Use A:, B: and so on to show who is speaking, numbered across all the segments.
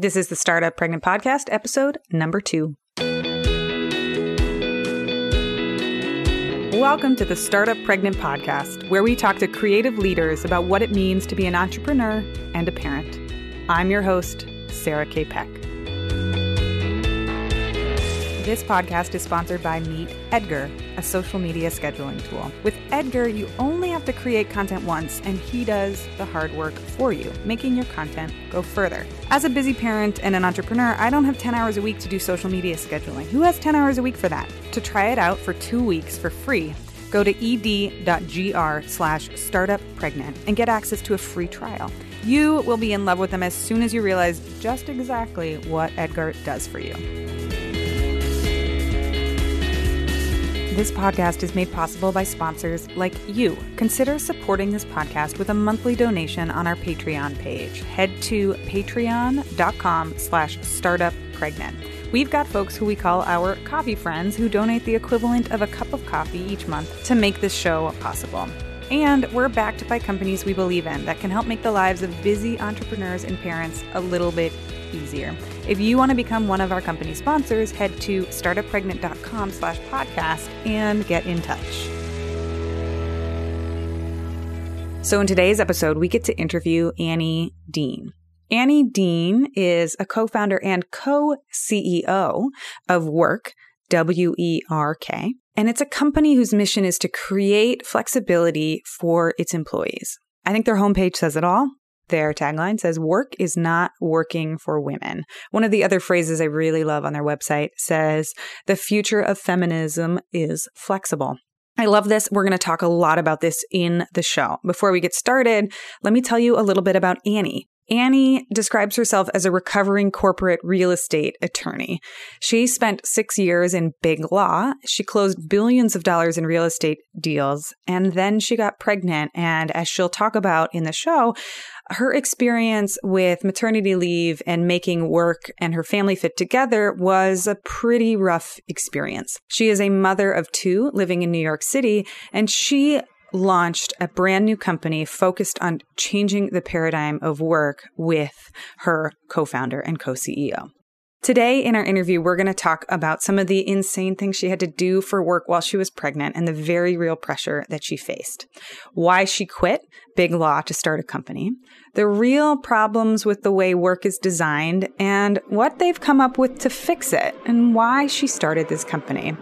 A: This is the Startup Pregnant Podcast, episode number two. Welcome to the Startup Pregnant Podcast, where we talk to creative leaders about what it means to be an entrepreneur and a parent. I'm your host, Sarah K. Peck. This podcast is sponsored by Meet Edgar, a social media scheduling tool. With Edgar, you only have to create content once, and he does the hard work for you, making your content go further. As a busy parent and an entrepreneur, I don't have 10 hours a week to do social media scheduling. Who has 10 hours a week for that? To try it out for two weeks for free, go to ed.gr slash startuppregnant and get access to a free trial. You will be in love with them as soon as you realize just exactly what Edgar does for you. This podcast is made possible by sponsors like you. Consider supporting this podcast with a monthly donation on our Patreon page. Head to patreon.com slash startuppregnant. We've got folks who we call our coffee friends who donate the equivalent of a cup of coffee each month to make this show possible. And we're backed by companies we believe in that can help make the lives of busy entrepreneurs and parents a little bit easier. If you want to become one of our company sponsors, head to startuppregnant.com slash podcast and get in touch. So in today's episode, we get to interview Annie Dean. Annie Dean is a co-founder and co-CEO of Werk, W-E-R-K. And it's a company whose mission is to create flexibility for its employees. I think their homepage says it all. Their tagline says, Work is not working for women. One of the other phrases I really love on their website says, The future of feminism is flexible. I love this. We're going to talk a lot about this in the show. Before we get started, let me tell you a little bit about Annie. Annie describes herself as a recovering corporate real estate attorney. She spent six years in big law. She closed billions of dollars in real estate deals, and then she got pregnant. And as she'll talk about in the show, her experience with maternity leave and making work and her family fit together was a pretty rough experience. She is a mother of two living in New York City, and she launched a brand new company focused on changing the paradigm of work with her co founder and co CEO. Today, in our interview, we're going to talk about some of the insane things she had to do for work while she was pregnant and the very real pressure that she faced. Why she quit Big Law to start a company, the real problems with the way work is designed, and what they've come up with to fix it, and why she started this company.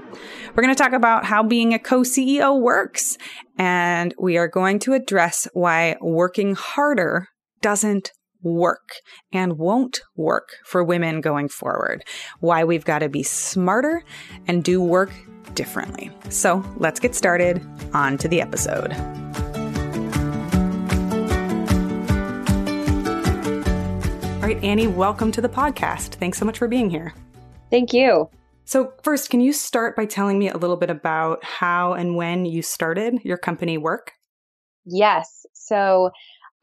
A: We're going to talk about how being a co CEO works, and we are going to address why working harder doesn't work and won't work for women going forward. Why we've got to be smarter and do work differently. So let's get started. On to the episode. All right, Annie, welcome to the podcast. Thanks so much for being here.
B: Thank you.
A: So, first, can you start by telling me a little bit about how and when you started your company Werk?
B: Yes. So,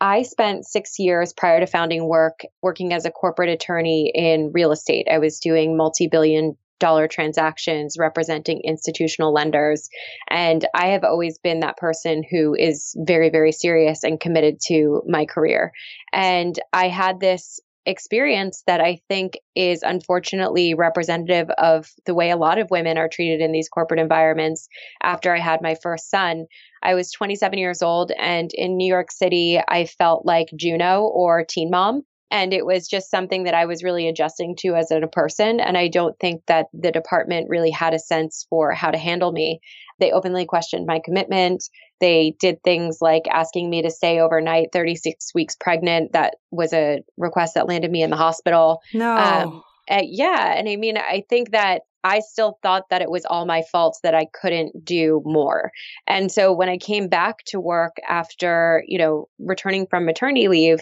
B: I spent six years prior to founding Werk working as a corporate attorney in real estate. I was doing multi billion dollar transactions representing institutional lenders. And I have always been that person who is very, very serious and committed to my career. And I had this experience that I think is unfortunately representative of the way a lot of women are treated in these corporate environments. After I had my first son, I was 27 years old, and in New York City, I felt like Juno or Teen Mom. And it was just something that I was really adjusting to as a person. And I don't think that the department really had a sense for how to handle me. They openly questioned my commitment. They did things like asking me to stay overnight, 36 weeks pregnant. That was a request that landed me in the hospital.
A: No. Um,
B: uh, yeah. And I mean, I think that I still thought that it was all my fault that I couldn't do more. And so when I came back to work after, you know, returning from maternity leave,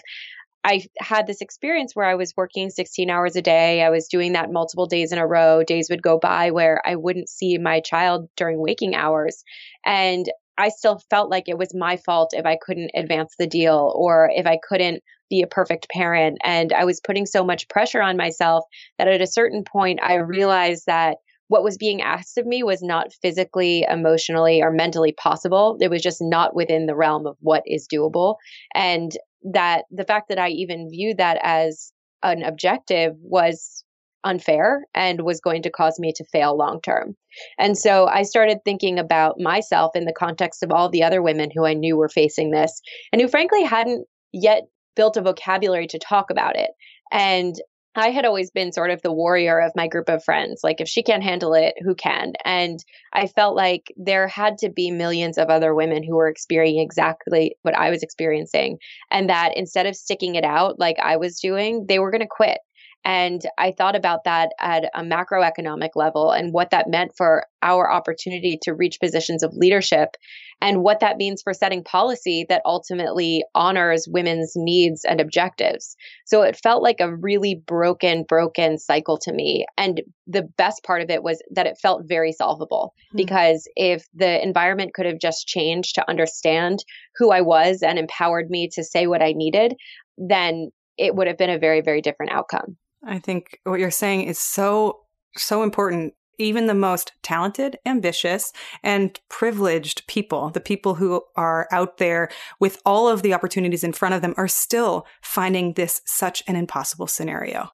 B: I had this experience where I was working 16 hours a day. I was doing that multiple days in a row. Days would go by where I wouldn't see my child during waking hours. And I still felt like it was my fault if I couldn't advance the deal or if I couldn't be a perfect parent. And I was putting so much pressure on myself that at a certain point, I realized that what was being asked of me was not physically, emotionally, or mentally possible. It was just not within the realm of what is doable. And that the fact that I even viewed that as an objective was unfair and was going to cause me to fail long term. And so I started thinking about myself in the context of all the other women who I knew were facing this and who frankly hadn't yet built a vocabulary to talk about it. And I had always been sort of the warrior of my group of friends. Like, if she can't handle it, who can? And I felt like there had to be millions of other women who were experiencing exactly what I was experiencing. And that instead of sticking it out like I was doing, they were going to quit. And I thought about that at a macroeconomic level and what that meant for our opportunity to reach positions of leadership and what that means for setting policy that ultimately honors women's needs and objectives. So it felt like a really broken, broken cycle to me. And the best part of it was that it felt very solvable mm-hmm. because if the environment could have just changed to understand who I was and empowered me to say what I needed, then it would have been a very, very different outcome.
A: I think what you're saying is so, so important. Even the most talented, ambitious, and privileged people, the people who are out there with all of the opportunities in front of them, are still finding this such an impossible scenario.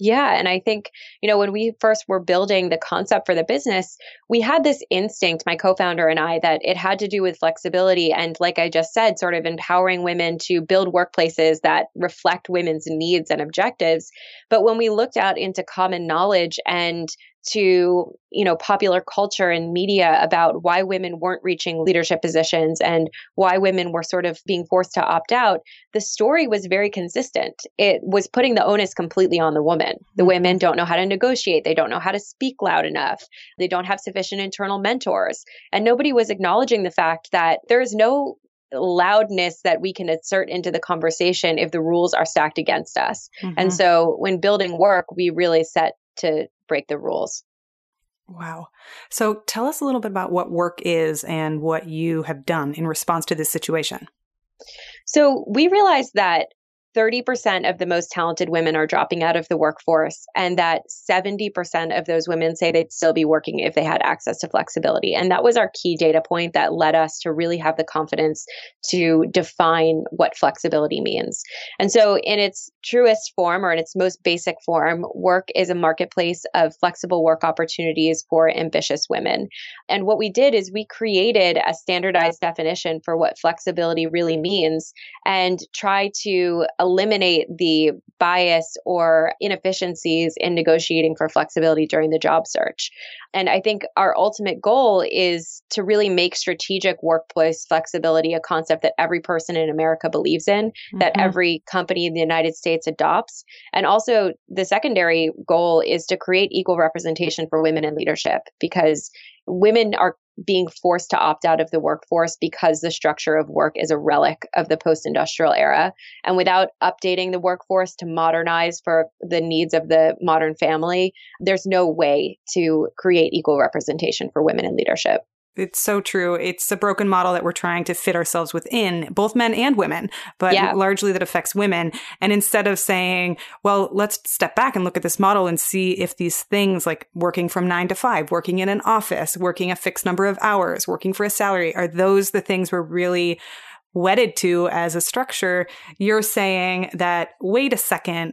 B: Yeah. And I think, you know, when we first were building the concept for the business, we had this instinct, my co founder and I, that it had to do with flexibility. And like I just said, sort of empowering women to build workplaces that reflect women's needs and objectives. But when we looked out into common knowledge and to you know popular culture and media about why women weren't reaching leadership positions and why women were sort of being forced to opt out the story was very consistent it was putting the onus completely on the woman the mm-hmm. women don't know how to negotiate they don't know how to speak loud enough they don't have sufficient internal mentors and nobody was acknowledging the fact that there is no loudness that we can insert into the conversation if the rules are stacked against us. Mm-hmm. And so when building Werk, we really set to break the rules.
A: Wow. So tell us a little bit about what Werk is and what you have done in response to this situation.
B: So we realized that 30% of the most talented women are dropping out of the workforce, and that 70% of those women say they'd still be working if they had access to flexibility. And that was our key data point that led us to really have the confidence to define what flexibility means. And so, in its truest form or in its most basic form, Werk is a marketplace of flexible work opportunities for ambitious women. And what we did is we created a standardized definition for what flexibility really means and try to eliminate the bias or inefficiencies in negotiating for flexibility during the job search. And I think our ultimate goal is to really make strategic workplace flexibility a concept that every person in America believes in, mm-hmm. that every company in the United States adopts. And also, the secondary goal is to create equal representation for women in leadership because women are being forced to opt out of the workforce because the structure of work is a relic of the post industrial era. And without updating the workforce to modernize for the needs of the modern family, there's no way to create equal representation for women in leadership.
A: It's so true. It's a broken model that we're trying to fit ourselves within, both men and women, but yeah. largely that affects women. And instead of saying, well, let's step back and look at this model and see if these things like working from nine to five, working in an office, working a fixed number of hours, working for a salary, are those the things we're really wedded to as a structure? You're saying that, wait a second,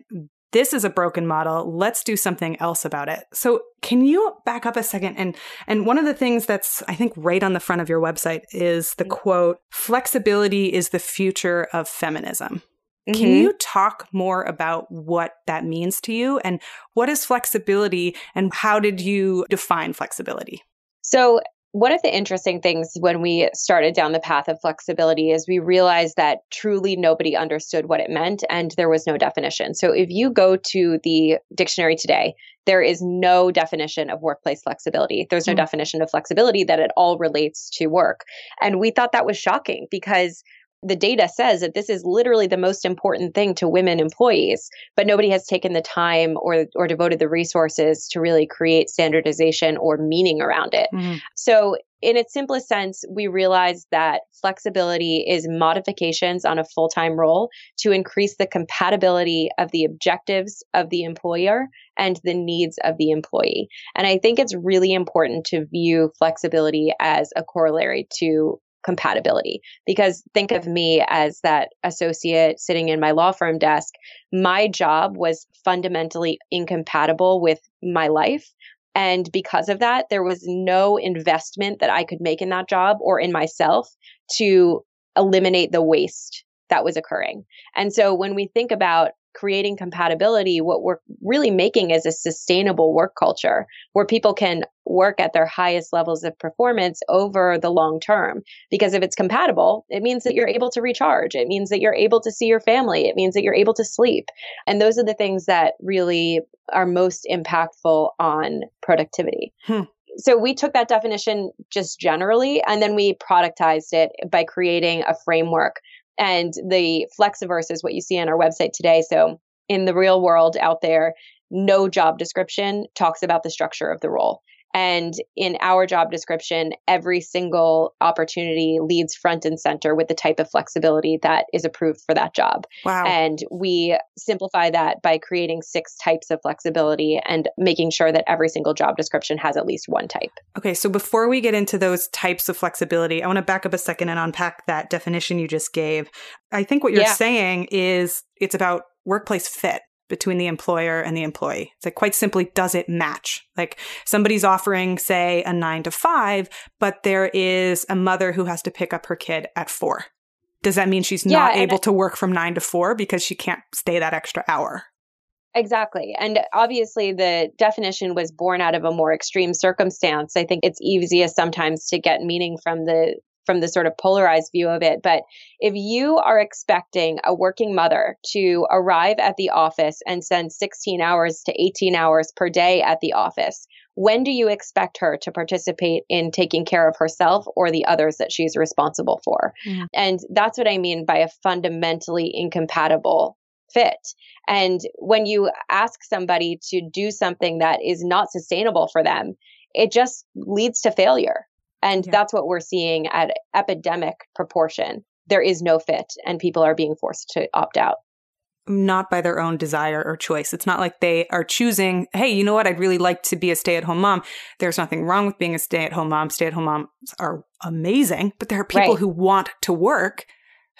A: this is a broken model. Let's do something else about it. So can you back up a second? And, and one of the things that's, I think, right on the front of your website is the quote, flexibility is the future of feminism. Mm-hmm. Can you talk more about what that means to you and what is flexibility and how did you define flexibility?
B: So one of the interesting things when we started down the path of flexibility is we realized that truly nobody understood what it meant and there was no definition. So if you go to the dictionary today, there is no definition of workplace flexibility. There's no mm. definition of flexibility that it all relates to work. And we thought that was shocking because the data says that this is literally the most important thing to women employees, but nobody has taken the time or or devoted the resources to really create standardization or meaning around it. Mm-hmm. So in its simplest sense, we realize that flexibility is modifications on a full time role to increase the compatibility of the objectives of the employer and the needs of the employee. And I think it's really important to view flexibility as a corollary to compatibility. Because think of me as that associate sitting in my law firm desk. My job was fundamentally incompatible with my life. And because of that, there was no investment that I could make in that job or in myself to eliminate the waste that was occurring. And so when we think about creating compatibility, what we're really making is a sustainable work culture where people can work at their highest levels of performance over the long term. Because if it's compatible, it means that you're able to recharge. It means that you're able to see your family. It means that you're able to sleep. And those are the things that really are most impactful on productivity. Hmm so we took that definition just generally and then we productized it by creating a framework and the flexiverse is what you see on our website today. So in the real world out there, no job description talks about the structure of the role. And in our job description, every single opportunity leads front and center with the type of flexibility that is approved for that job.
A: Wow.
B: And we simplify that by creating six types of flexibility and making sure that every single job description has at least one type.
A: Okay. So before we get into those types of flexibility, I want to back up a second and unpack that definition you just gave. I think what you're yeah. saying is it's about workplace fit between the employer and the employee. It's like quite simply, does it match? Like somebody's offering, say, a nine to five, but there is a mother who has to pick up her kid at four. Does that mean she's yeah, not able to work from nine to four because she can't stay that extra hour?
B: Exactly. And obviously, the definition was born out of a more extreme circumstance. I think it's easiest sometimes to get meaning from the from the sort of polarized view of it. But if you are expecting a working mother to arrive at the office and spend 16 hours to 18 hours per day at the office, when do you expect her to participate in taking care of herself or the others that she's responsible for? Yeah. And that's what I mean by a fundamentally incompatible fit. And when you ask somebody to do something that is not sustainable for them, it just leads to failure. And yeah. that's what we're seeing at epidemic proportion. There is no fit, and people are being forced to opt out.
A: Not by their own desire or choice. It's not like they are choosing, hey, you know what? I'd really like to be a stay at home mom. There's nothing wrong with being a stay at home mom. Stay at home moms are amazing, but there are people right. who want to work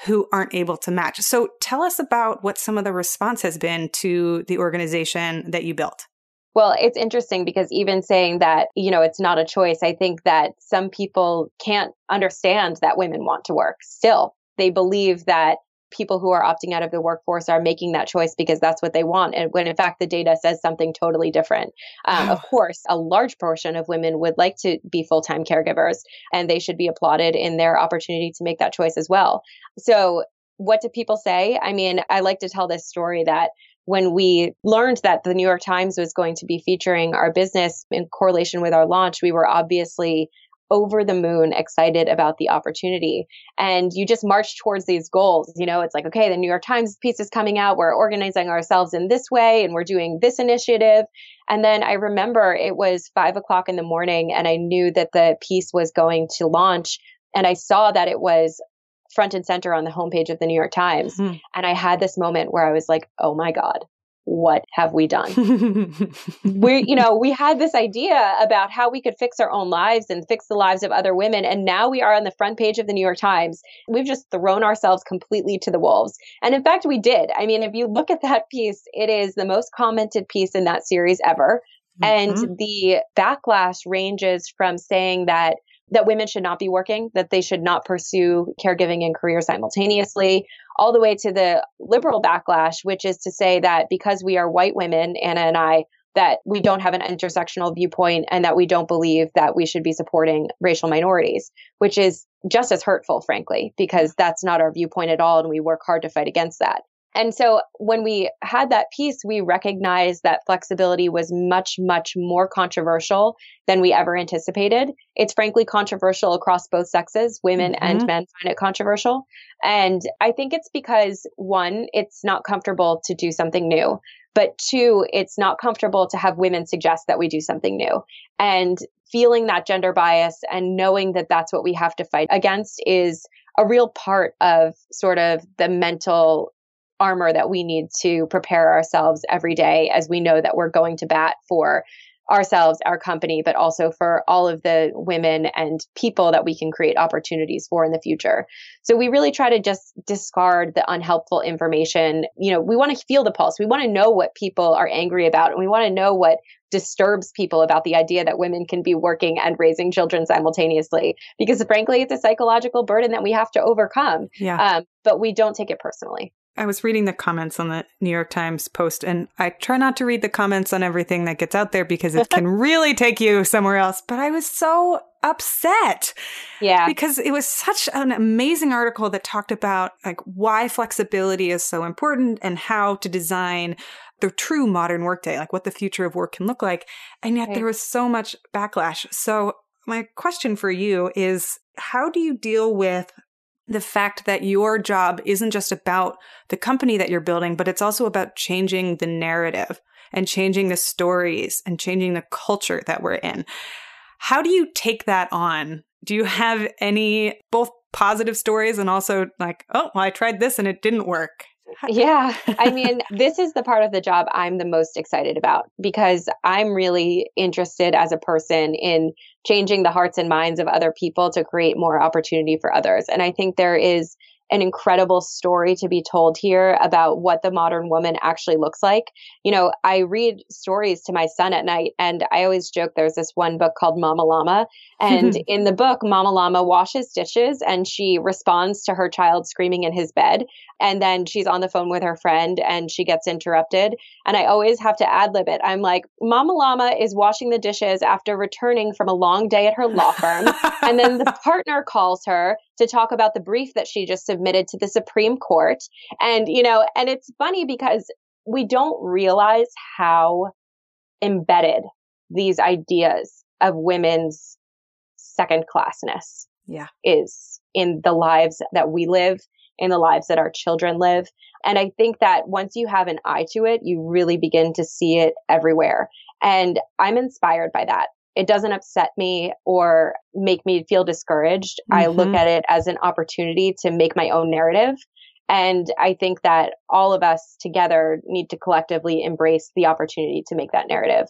A: who aren't able to match. So tell us about what some of the response has been to the organization that you built.
B: Well, it's interesting because even saying that, you know, it's not a choice, I think that some people can't understand that women want to work still. They believe that people who are opting out of the workforce are making that choice because that's what they want. And when in fact the data says something totally different. Um, of course, a large portion of women would like to be full time caregivers and they should be applauded in their opportunity to make that choice as well. So, what do people say? I mean, I like to tell this story that when we learned that the New York Times was going to be featuring our business in correlation with our launch, we were obviously over the moon excited about the opportunity. And you just march towards these goals. You know, it's like, okay, the New York Times piece is coming out. We're organizing ourselves in this way and we're doing this initiative. And then I remember it was five o'clock in the morning and I knew that the piece was going to launch. And I saw that it was front and center on the homepage of the New York Times. Mm-hmm. And I had this moment where I was like, oh my God, what have we done? we, you know, we had this idea about how we could fix our own lives and fix the lives of other women. And now we are on the front page of the New York Times. We've just thrown ourselves completely to the wolves. And in fact, we did. I mean, if you look at that piece, it is the most commented piece in that series ever. Mm-hmm. And the backlash ranges from saying that that women should not be working, that they should not pursue caregiving and career simultaneously, all the way to the liberal backlash, which is to say that because we are white women, Anna and I, that we don't have an intersectional viewpoint and that we don't believe that we should be supporting racial minorities, which is just as hurtful, frankly, because that's not our viewpoint at all. And we work hard to fight against that. And so when we had that piece, we recognized that flexibility was much, much more controversial than we ever anticipated. It's frankly controversial across both sexes. Women mm-hmm. and men find it controversial. And I think it's because one, it's not comfortable to do something new. But two, it's not comfortable to have women suggest that we do something new. And feeling that gender bias and knowing that that's what we have to fight against is a real part of sort of the mental armor that we need to prepare ourselves every day as we know that we're going to bat for ourselves, our company, but also for all of the women and people that we can create opportunities for in the future. So we really try to just discard the unhelpful information. You know, we want to feel the pulse. We want to know what people are angry about and we want to know what disturbs people about the idea that women can be working and raising children simultaneously because frankly it's a psychological burden that we have to overcome
A: yeah.
B: Um, but we don't take it personally
A: I was reading the comments on the New York Times post, and I try not to read the comments on everything that gets out there because it can really take you somewhere else. But I was so upset.
B: Yeah.
A: Because it was such an amazing article that talked about like why flexibility is so important and how to design the true modern workday, like what the future of work can look like. And yet right. there was so much backlash. So my question for you is how do you deal with the fact that your job isn't just about the company that you're building, but it's also about changing the narrative and changing the stories and changing the culture that we're in. How do you take that on? Do you have any both positive stories and also like, oh, well, I tried this and it didn't work?
B: yeah. I mean, this is the part of the job I'm the most excited about because I'm really interested as a person in changing the hearts and minds of other people to create more opportunity for others. And I think there is an incredible story to be told here about what the modern woman actually looks like. You know, I read stories to my son at night, and I always joke there's this one book called Mama Llama. And in the book, Mama Llama washes dishes and she responds to her child screaming in his bed. And then she's on the phone with her friend and she gets interrupted. And I always have to ad lib it. I'm like, Mama Llama is washing the dishes after returning from a long day at her law firm. and then the partner calls her to talk about the brief that she just submitted to the Supreme Court. And, you know, and it's funny because we don't realize how embedded these ideas of women's second classness
A: yeah.
B: is in the lives that we live, in the lives that our children live. And I think that once you have an eye to it, you really begin to see it everywhere. And I'm inspired by that it doesn't upset me or make me feel discouraged. Mm-hmm. I look mm-hmm. at it as an opportunity to make my own narrative. And I think that all of us together need to collectively embrace the opportunity to make that narrative.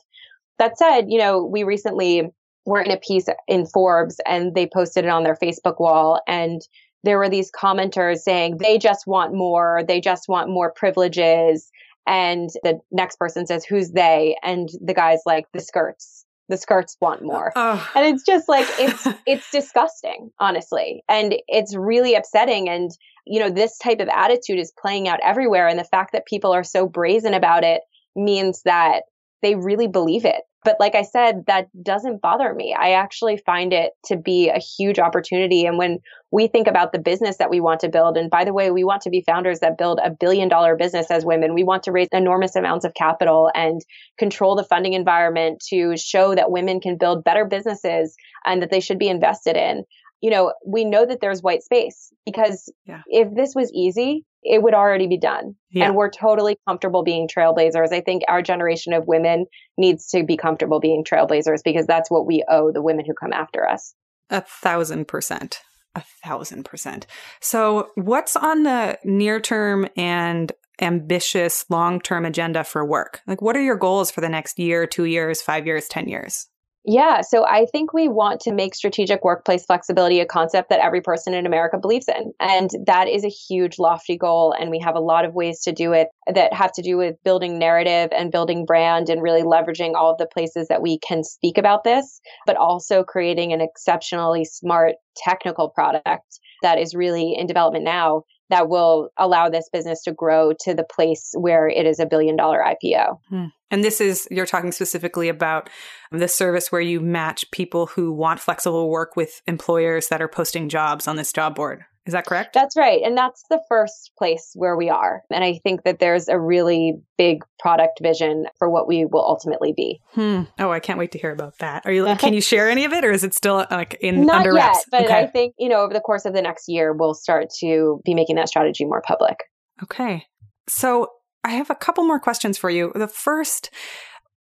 B: That said, you know, we recently were in a piece in Forbes and they posted it on their Facebook wall and there were these commenters saying they just want more, they just want more privileges. And the next person says, who's they? And the guy's like, the skirts the skirts want more. And it's just like it's it's disgusting, honestly. And it's really upsetting and you know, this type of attitude is playing out everywhere and the fact that people are so brazen about it means that they really believe it. But like I said, that doesn't bother me. I actually find it to be a huge opportunity. And when we think about the business that we want to build, and by the way, we want to be founders that build a billion dollar business as women. We want to raise enormous amounts of capital and control the funding environment to show that women can build better businesses and that they should be invested in you know, we know that there's white space because yeah. if this was easy, it would already be done. Yeah. And we're totally comfortable being trailblazers. I think our generation of women needs to be comfortable being trailblazers because that's what we owe the women who come after us.
A: A thousand percent. A thousand percent. So, what's on the near term and ambitious long term agenda for Werk? Like, what are your goals for the next year, two years, five years, 10 years?
B: Yeah, so I think we want to make strategic workplace flexibility a concept that every person in America believes in. And that is a huge, lofty goal. And we have a lot of ways to do it that have to do with building narrative and building brand and really leveraging all of the places that we can speak about this, but also creating an exceptionally smart technical product that is really in development now that will allow this business to grow to the place where it is a billion dollar IPO.
A: Hmm. And this is, you're talking specifically about the service where you match people who want flexible work with employers that are posting jobs on this job board. Is that correct?
B: That's right. And that's the first place where we are. And I think that there's a really big product vision for what we will ultimately be.
A: Hmm. Oh, I can't wait to hear about that. Are you can you share any of it or is it still like in
B: Not
A: under
B: yet. But okay. I think, you know, over the course of the next year we'll start to be making that strategy more public.
A: Okay. So I have a couple more questions for you. The first,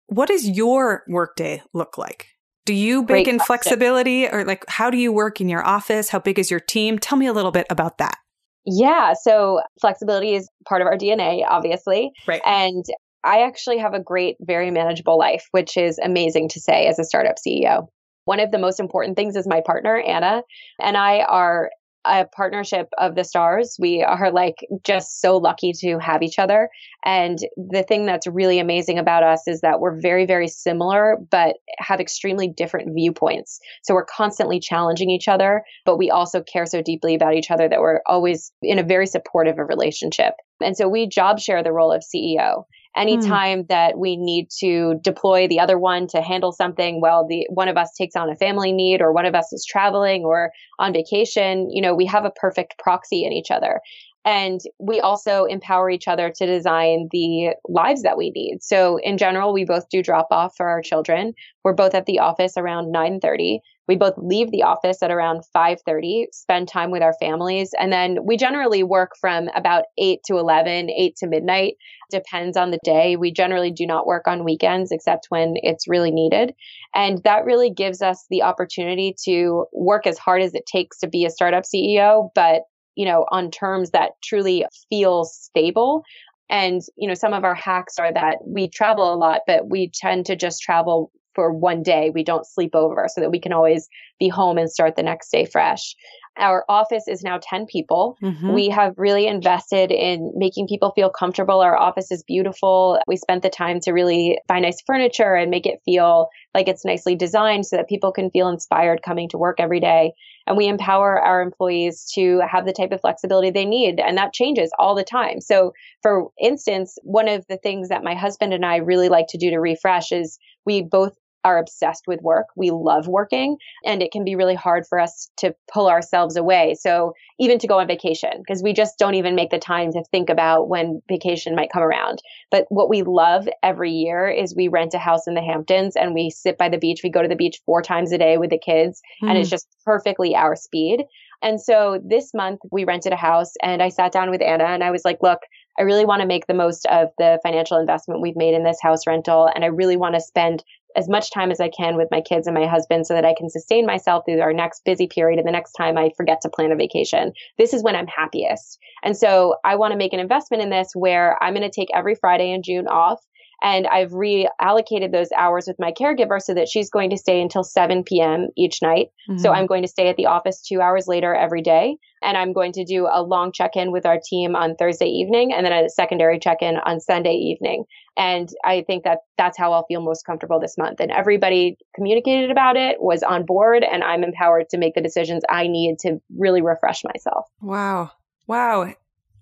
A: what does your workday look like? Do you bake in flexibility or like how do you work in your office? How big is your team? Tell me a little bit about that.
B: Yeah, so flexibility is part of our DNA, obviously.
A: Right.
B: And I actually have a great, very manageable life, which is amazing to say as a startup CEO. One of the most important things is my partner, Anna, and I are a partnership of the stars. We are like just so lucky to have each other. And the thing that's really amazing about us is that we're very, very similar, but have extremely different viewpoints. So we're constantly challenging each other, but we also care so deeply about each other that we're always in a very supportive relationship. And so we job share the role of CEO. Hmm. anytime mm. that we need to deploy the other one to handle something while the one of us takes on a family need or one of us is traveling or on vacation you know we have a perfect proxy in each other and we also empower each other to design the lives that we need so in general we both do drop off for our children we're both at the office around 9:30 we both leave the office at around 5:30, spend time with our families, and then we generally work from about 8 to 11, 8 to midnight. Depends on the day. We generally do not work on weekends except when it's really needed. And that really gives us the opportunity to work as hard as it takes to be a startup CEO, but you know, on terms that truly feel stable. And, you know, some of our hacks are that we travel a lot, but we tend to just travel for one day. We don't sleep over so that we can always be home and start the next day fresh. Our office is now 10 people. Mm-hmm. We have really invested in making people feel comfortable. Our office is beautiful. We spent the time to really buy nice furniture and make it feel like it's nicely designed so that people can feel inspired coming to work every day. And we empower our employees to have the type of flexibility they need. And that changes all the time. So, for instance, one of the things that my husband and I really like to do to refresh is we both are obsessed with work. We love working and it can be really hard for us to pull ourselves away. So even to go on vacation, because we just don't even make the time to think about when vacation might come around. But what we love every year is we rent a house in the Hamptons and we sit by the beach. We go to the beach four times a day with the kids mm. and it's hmm. just perfectly our speed. And so this month we rented a house and I sat down with Anna and I was like, look, I really want to make the most of the financial investment we've made in this house rental. And I really want to spend as much time as I can with my kids and my husband so that I can sustain myself through our next busy period and the next time I forget to plan a vacation. This is when I'm happiest. And so I want to make an investment in this where I'm going to take every Friday in June off and I've reallocated those hours with my caregiver so that she's going to stay until 7 p.m. each night. Mm-hmm. So I'm going to stay at the office two hours later every day. And I'm going to do a long check in with our team on Thursday evening and then a secondary check in on Sunday evening. And I think that that's how I'll feel most comfortable this month. And everybody communicated about it, was on board, and I'm empowered to make the decisions I need to really refresh myself.
A: Wow. Wow.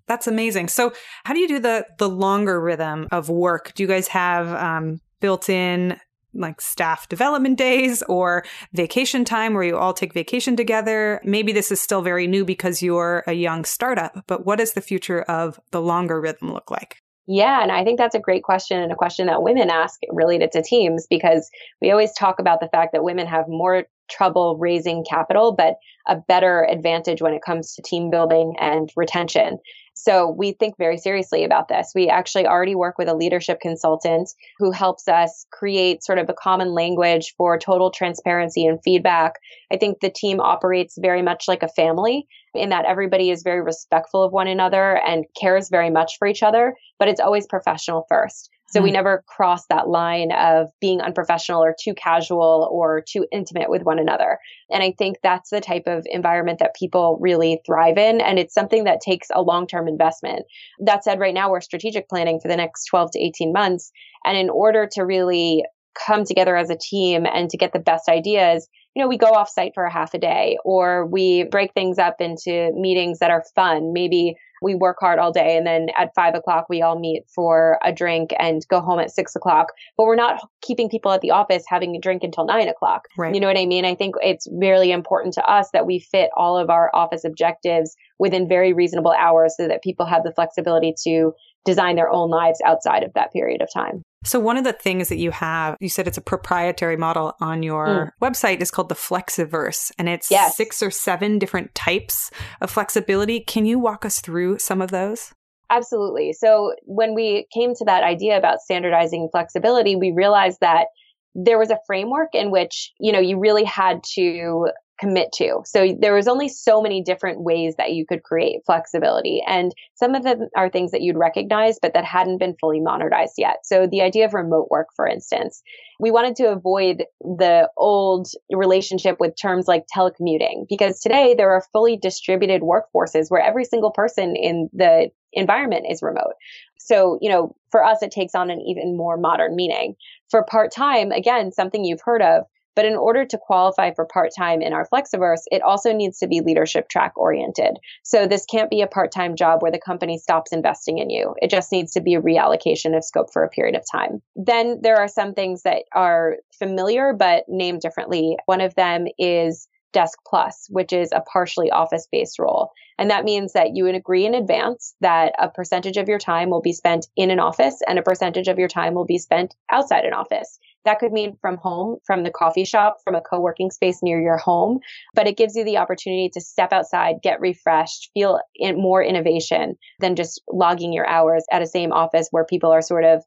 A: That's amazing. So, how do you do the the longer rhythm of work? Do you guys have um, built in like staff development days or vacation time where you all take vacation together? Maybe this is still very new because you're a young startup, but what does the future of the longer rhythm look like?
B: Yeah, and I think that's a great question and a question that women ask related to teams because we always talk about the fact that women have more trouble raising capital, but a better advantage when it comes to team building and retention. So we think very seriously about this. We actually already work with a leadership consultant who helps us create sort of a common language for total transparency and feedback. I think the team operates very much like a family in that everybody is very respectful of one another and cares very much for each other, but it's always professional first. So we hmm. never cross that line of being unprofessional or too casual or too intimate with one another. And I think that's the type of environment that people really thrive in. And it's something that takes a long term investment. That said, right now we're strategic planning for the next 12 to 18 months. And in order to really come together as a team and to get the best ideas, you know, we go off site for a half a day or we break things up into meetings that are fun. Maybe we work hard all day and then at five o'clock we all meet for a drink and go home at six o'clock. But we're not keeping people at the office having a drink until nine o'clock. Right. You know what I mean? I think it's really important to us that we fit all of our office objectives within very reasonable hours so that people have the flexibility to design their own lives outside of that period of time.
A: So, one of the things that you have, you said it's a proprietary model on your mm. website, is called the Flexiverse, and it's yes. six or seven different types of flexibility. Can you walk us through some of those?
B: Absolutely. So, when we came to that idea about standardizing flexibility, we realized that there was a framework in which, you know, you really had to commit to. So there was only so many different ways that you could create flexibility. And some of them are things that you'd recognize, but that hadn't been fully modernized yet. So the idea of remote work, for instance, we wanted to avoid the old relationship with terms like telecommuting because today there are fully distributed workforces where every single person in the environment is remote. So, you know, for us, it takes on an even more modern meaning. For part time, again, something you've heard of, but in order to qualify for part time in our Flexiverse, it also needs to be leadership track oriented. So this can't be a part time job where the company stops investing in you. It just needs to be a reallocation of scope for a period of time. Then there are some things that are familiar but named differently. One of them is Desk Plus, which is a partially office based role. And that means that you would agree in advance that a percentage of your time will be spent in an office and a percentage of your time will be spent outside an office. That could mean from home, from the coffee shop, from a co working space near your home, but it gives you the opportunity to step outside, get refreshed, feel in more innovation than just logging your hours at a same office where people are sort of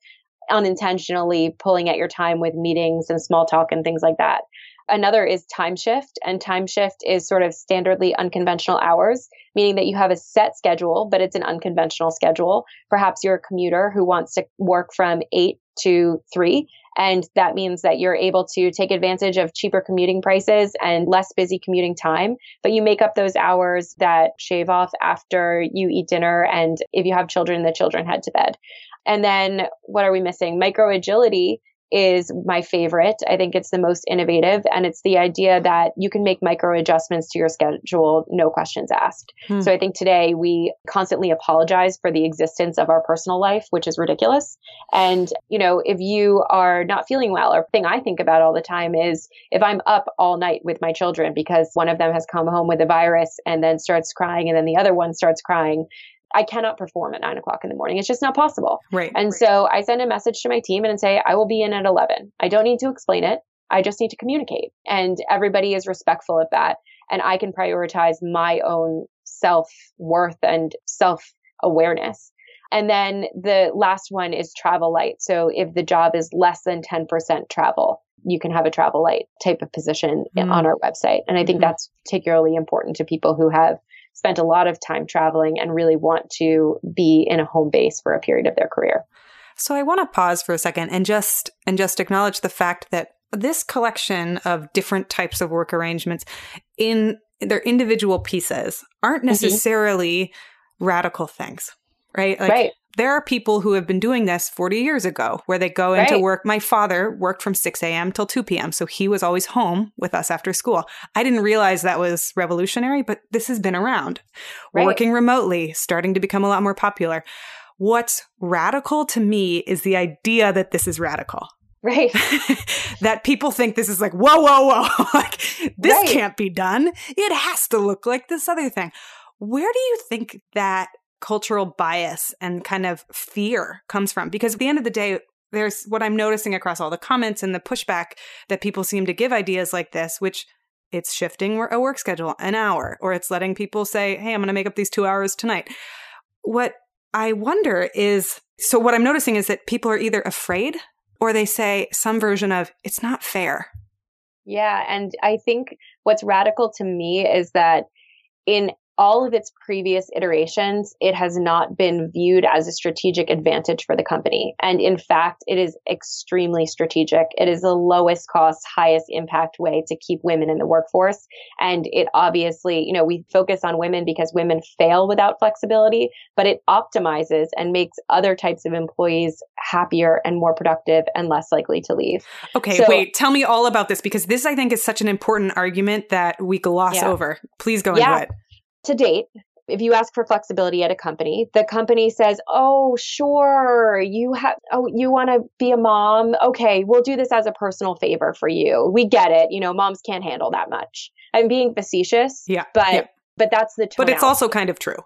B: unintentionally pulling at your time with meetings and small talk and things like that. Another is time shift, and time shift is sort of standardly unconventional hours, meaning that you have a set schedule, but it's an unconventional schedule. Perhaps you're a commuter who wants to work from eight to three. And that means that you're able to take advantage of cheaper commuting prices and less busy commuting time. But you make up those hours that shave off after you eat dinner. And if you have children, the children head to bed. And then what are we missing? Micro agility is my favorite. I think it's the most innovative. And it's the idea that you can make micro adjustments to your schedule, no questions asked. Hmm. So I think today we constantly apologize for the existence of our personal life, which is ridiculous. And, you know, if you are not feeling well, or thing I think about all the time is if I'm up all night with my children because one of them has come home with a virus and then starts crying and then the other one starts crying, I cannot perform at nine o'clock in the morning. It's just not possible.
A: Right.
B: And
A: right.
B: so I send a message to my team and say, I will be in at 11. I don't need to explain it. I just need to communicate. And everybody is respectful of that. And I can prioritize my own self worth and self awareness. And then the last one is travel light. So if the job is less than 10% travel, you can have a travel light type of position mm. on our website. And I think mm-hmm. that's particularly important to people who have spent a lot of time traveling and really want to be in a home base for a period of their career.
A: So I want to pause for a second and just and just acknowledge the fact that this collection of different types of work arrangements in their individual pieces aren't mm-hmm. necessarily mm-hmm. radical things, right?
B: Like right
A: there are people who have been doing this 40 years ago where they go into work. My father worked from 6 a.m. till 2 p.m. So he was always home with us after school. I didn't realize that was revolutionary, but this has been around. Right. Working remotely, starting to become a lot more popular. What's radical to me is the idea that this is radical.
B: Right.
A: that people think this is like, whoa, whoa, whoa. like, this right. can't be done. It has to look like this other thing. Where do you think that cultural bias and kind of fear comes from. Because at the end of the day, there's what I'm noticing across all the comments and the pushback that people seem to give ideas like this, which it's shifting a work schedule an hour, or it's letting people say, Hey, I'm going to make up these two hours tonight. What I wonder is so what I'm noticing is that people are either afraid or they say some version of it's not fair.
B: Yeah. And I think what's radical to me is that in all of its previous iterations, it has not been viewed as a strategic advantage for the company. And in fact, it is extremely strategic. It is the lowest cost, highest impact way to keep women in the workforce. And it obviously, you know, we focus on women because women fail without flexibility, but it optimizes and makes other types of employees happier and more productive and less likely to leave.
A: Okay, so, wait, tell me all about this because this I think is such an important argument that we gloss yeah. over. Please go yeah. into it
B: to date, if you ask for flexibility at a company, the company says, "Oh, sure, you have oh, you want to be a mom? Okay, we'll do this as a personal favor for you. We get it. You know, moms can't handle that much." I'm being facetious,
A: yeah,
B: but
A: yeah.
B: but that's the
A: But it's also kind of true.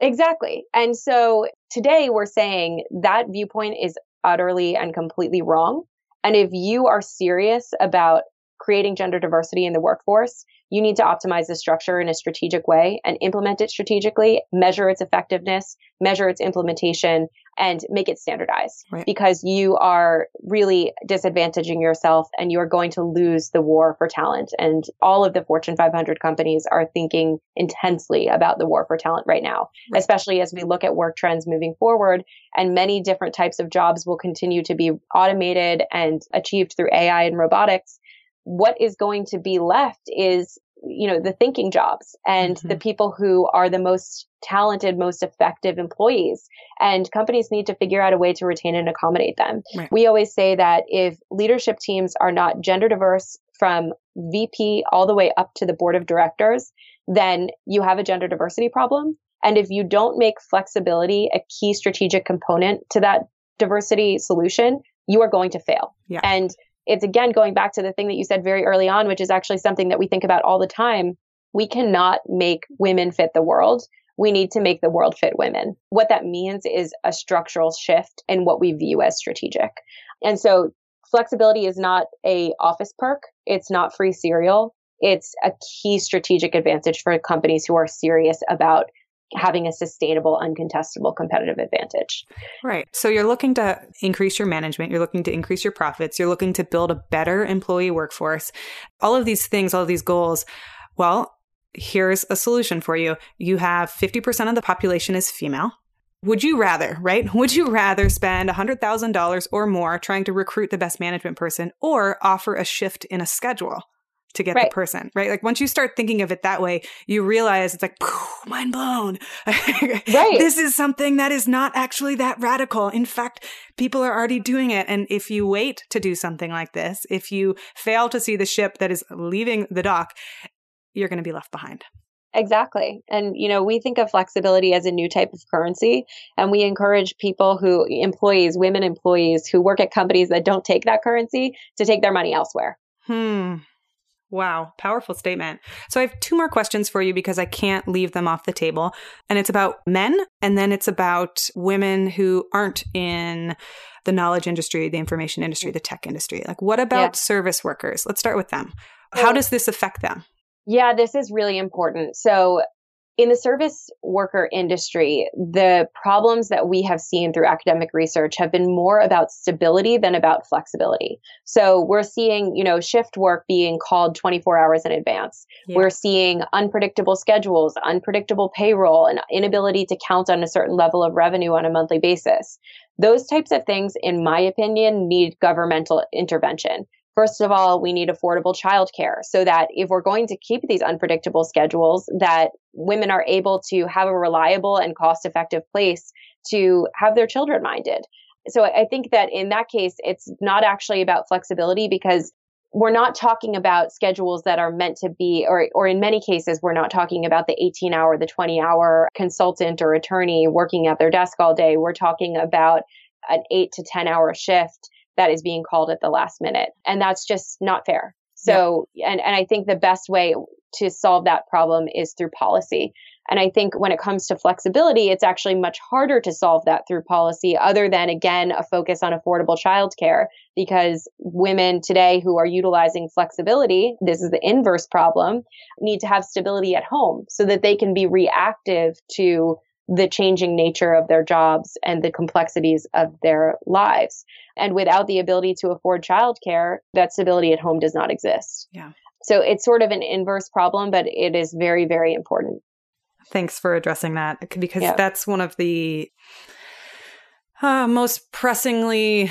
B: Exactly. And so today we're saying that viewpoint is utterly and completely wrong. And if you are serious about creating gender diversity in the workforce, you need to optimize the structure in a strategic way and implement it strategically, measure its effectiveness, measure its implementation, and make it standardized right. because you are really disadvantaging yourself and you're going to lose the war for talent. And all of the Fortune 500 companies are thinking intensely about the war for talent right now, right. especially as we look at work trends moving forward. And many different types of jobs will continue to be automated and achieved through AI and robotics what is going to be left is you know the thinking jobs and mm-hmm. the people who are the most talented most effective employees and companies need to figure out a way to retain and accommodate them right. we always say that if leadership teams are not gender diverse from vp all the way up to the board of directors then you have a gender diversity problem and if you don't make flexibility a key strategic component to that diversity solution you are going to fail yeah. and it's again going back to the thing that you said very early on, which is actually something that we think about all the time. We cannot make women fit the world. We need to make the world fit women. What that means is a structural shift in what we view as strategic. And so flexibility is not a office perk. It's not free cereal. It's a key strategic advantage for companies who are serious about having a sustainable, uncontestable competitive advantage.
A: Right. So you're looking to increase your management, you're looking to increase your profits, you're looking to build a better employee workforce. All of these things, all of these goals, well, here's a solution for you. You have 50% of the population is female. Would you rather, right? Would you rather spend $100,000 or more trying to recruit the best management person or offer a shift in a schedule? To get right. the person, right? Like once you start thinking of it that way, you realize it's like mind blown. right. This is something that is not actually that radical. In fact, people are already doing it. And if you wait to do something like this, if you fail to see the ship that is leaving the dock, you're going to be left behind.
B: Exactly. And, you know, we think of flexibility as a new type of currency. And we encourage people who, employees, women employees who work at companies that don't take that currency to take their money elsewhere.
A: Hmm. Wow, powerful statement. So I have two more questions for you because I can't leave them off the table. And it's about men and then it's about women who aren't in the knowledge industry, the information industry, the tech industry. Like what about yeah. service workers? Let's start with them. How does this affect them?
B: Yeah, this is really important. So in the service worker industry, the problems that we have seen through academic research have been more about stability than about flexibility. So we're seeing, you know, shift work being called 24 hours in advance. Yeah. We're seeing unpredictable schedules, unpredictable payroll, and inability to count on a certain level of revenue on a monthly basis. Those types of things, in my opinion, need governmental intervention. First of all, we need affordable childcare so that if we're going to keep these unpredictable schedules, that women are able to have a reliable and cost effective place to have their children minded. So I think that in that case, it's not actually about flexibility because we're not talking about schedules that are meant to be, or, or in many cases, we're not talking about the 18 hour, the 20 hour consultant or attorney working at their desk all day. We're talking about an eight to 10 hour shift that is being called at the last minute. And that's just not fair. So, yeah. and, and I think the best way to solve that problem is through policy. And I think when it comes to flexibility, it's actually much harder to solve that through policy, other than, again, a focus on affordable childcare, because women today who are utilizing flexibility, this is the inverse problem, need to have stability at home so that they can be reactive to the changing nature of their jobs and the complexities of their lives. And without the ability to afford childcare, that stability at home does not exist.
A: Yeah.
B: So it's sort of an inverse problem, but it is very, very important.
A: Thanks for addressing that because yeah. that's one of the uh, most pressingly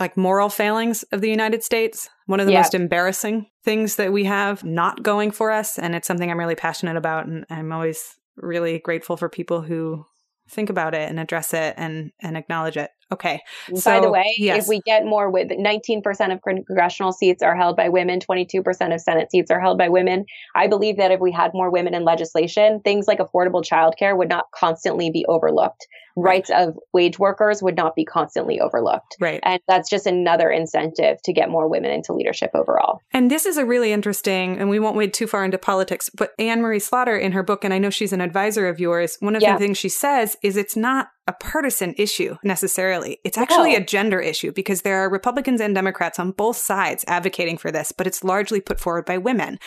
A: like moral failings of the United States. One of the yeah. most embarrassing things that we have not going for us. And it's something I'm really passionate about. And I'm always really grateful for people who think about it and address it and and acknowledge it. Okay.
B: So, by the way, yes. if we get more with 19% of congressional seats are held by women, 22% of Senate seats are held by women. I believe that if we had more women in legislation, things like affordable childcare would not constantly be overlooked. Rights of wage workers would not be constantly overlooked.
A: Right.
B: And that's just another incentive to get more women into leadership overall.
A: And this is a really interesting, and we won't wade too far into politics, but Anne-Marie Slaughter in her book, and I know she's an advisor of yours, one of yeah. the things she says is it's not a partisan issue necessarily. It's actually a gender issue because there are Republicans and Democrats on both sides advocating for this, but it's largely put forward by women.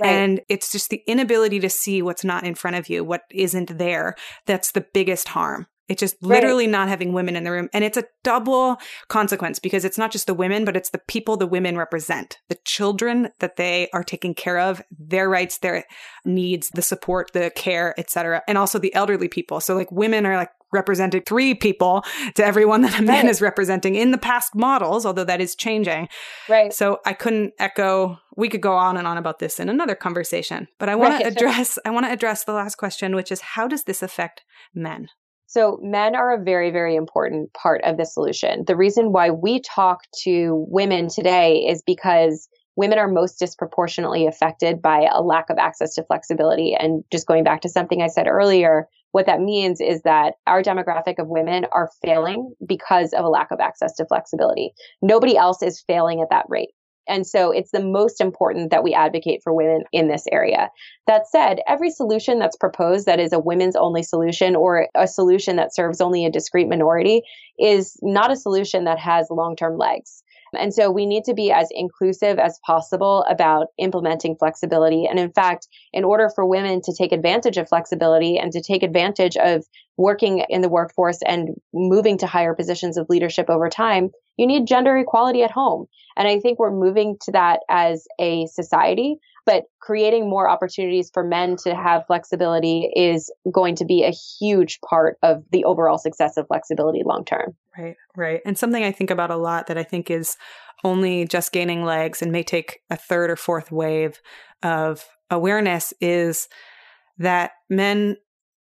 A: Right. And it's just the inability to see what's not in front of you, what isn't there, that's the biggest harm. It's just literally right. not having women in the room. And it's a double consequence because it's not just the women, but it's the people the women represent, the children that they are taking care of, their rights, their needs, the support, the care, etc. And also the elderly people. So like women are like represented three people to everyone that a man right. is representing in the past models, although that is changing.
B: Right.
A: So I couldn't echo we could go on and on about this in another conversation. But I want right. to address I want to address the last question, which is how does this affect men?
B: So, men are a very, very important part of the solution. The reason why we talk to women today is because women are most disproportionately affected by a lack of access to flexibility. And just going back to something I said earlier, what that means is that our demographic of women are failing because of a lack of access to flexibility. Nobody else is failing at that rate. And so it's the most important that we advocate for women in this area. That said, every solution that's proposed that is a women's only solution or a solution that serves only a discrete minority is not a solution that has long term legs. And so we need to be as inclusive as possible about implementing flexibility. And in fact, in order for women to take advantage of flexibility and to take advantage of working in the workforce and moving to higher positions of leadership over time, you need gender equality at home. And I think we're moving to that as a society, but creating more opportunities for men to have flexibility is going to be a huge part of the overall success of flexibility long term.
A: Right, right. And something I think about a lot that I think is only just gaining legs and may take a third or fourth wave of awareness is that men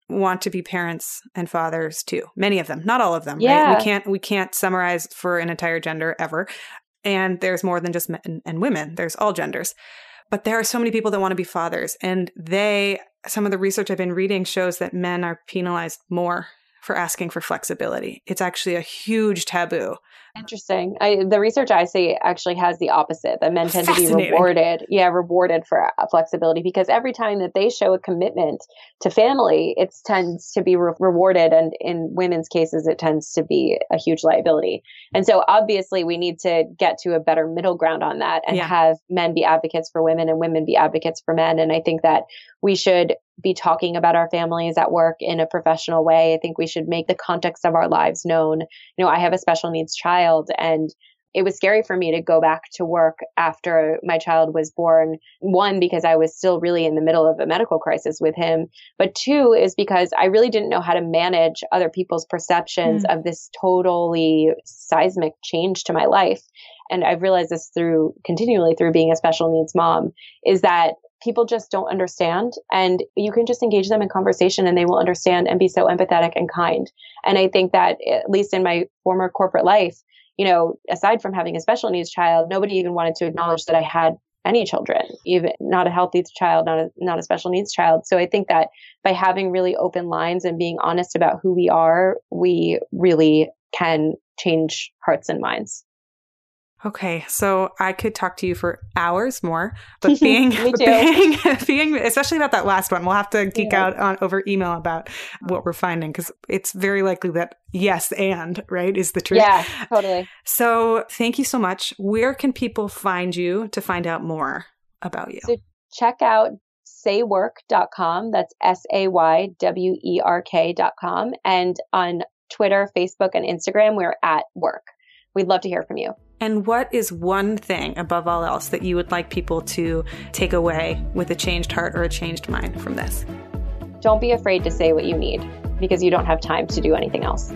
A: want to be parents and fathers too. Many of them, not all of them. Yeah. Right? We can't we can't summarize for an entire gender ever. And there's more than just men and women. There's all genders. But there are so many people that want to be fathers and they some of the research I've been reading shows that men are penalized more for asking for flexibility. It's actually a huge taboo.
B: Interesting. I, the research I see actually has the opposite that men tend to be rewarded. Yeah, rewarded for flexibility because every time that they show a commitment to family, it tends to be re- rewarded. And in women's cases, it tends to be a huge liability. And so obviously, we need to get to a better middle ground on that and yeah. have men be advocates for women and women be advocates for men. And I think that we should be talking about our families at work in a professional way. I think we should make the context of our lives known. You know, I have a special needs child and it was scary for me to go back to work after my child was born. One, because I was still really in the middle of a medical crisis with him. But two is because I really didn't know how to manage other people's perceptions mm. of this totally seismic change to my life. And I've realized this through continually through being a special needs mom is that people just don't understand and you can just engage them in conversation and they will understand and be so empathetic and kind. And I think that at least in my former corporate life, you know, aside from having a special needs child, nobody even wanted to acknowledge that I had any children, even not a healthy child, not a, not a special needs child. So I think that by having really open lines and being honest about who we are, we really can change hearts and minds.
A: Okay, so I could talk to you for hours more, but being being, being especially about that last one, we'll have to geek yeah. out on over email about what we're finding because it's very likely that yes and right is the truth.
B: Yeah, totally.
A: So thank you so much. Where can people find you to find out more about you?
B: So check out saywerk.com. That's S A Y W E R K.com. And on Twitter, Facebook, and Instagram, we're at Werk. We'd love to hear from you.
A: And what is one thing above all else that you would like people to take away with a changed heart or a changed mind from this?
B: Don't be afraid to say what you need because you don't have time to do anything else.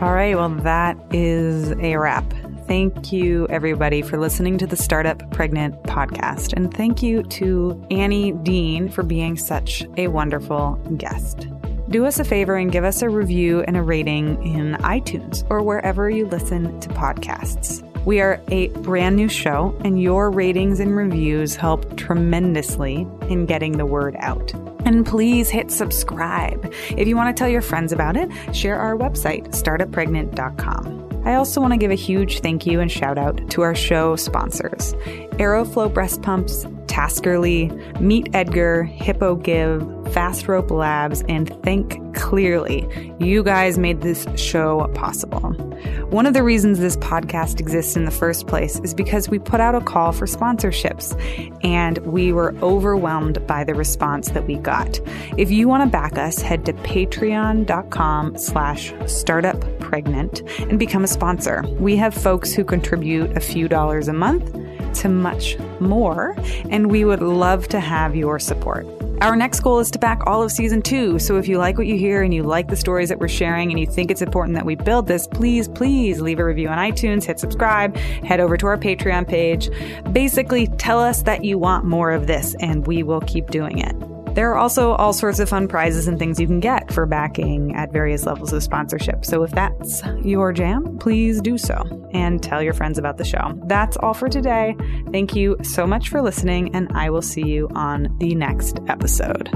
A: All right, well, that is a wrap. Thank you, everybody, for listening to the Startup Pregnant podcast. And thank you to Annie Dean for being such a wonderful guest do us a favor and give us a review and a rating in iTunes or wherever you listen to podcasts. We are a brand new show, and your ratings and reviews help tremendously in getting the word out. And please hit subscribe. If you want to tell your friends about it, share our website, startuppregnant.com. I also want to give a huge thank you and shout out to our show sponsors Aeroflow Breast Pumps, Taskerly, Meet Edgar, Hippo Give, Fast Rope Labs, and Think Clearly. You guys made this show possible. One of the reasons this podcast exists in the first place is because we put out a call for sponsorships and we were overwhelmed by the response that we got. If you want to back us, head to patreon.com slash startuppregnant and become a sponsor. We have folks who contribute a few dollars a month to much more, and we would love to have your support. Our next goal is to back all of season two. So if you like what you hear and you like the stories that we're sharing and you think it's important that we build this, please, please leave a review on iTunes, hit subscribe, head over to our Patreon page. Basically, tell us that you want more of this and we will keep doing it. There are also all sorts of fun prizes and things you can get for backing at various levels of sponsorship. So if that's your jam, please do so and tell your friends about the show. That's all for today. Thank you so much for listening, and I will see you on the next episode.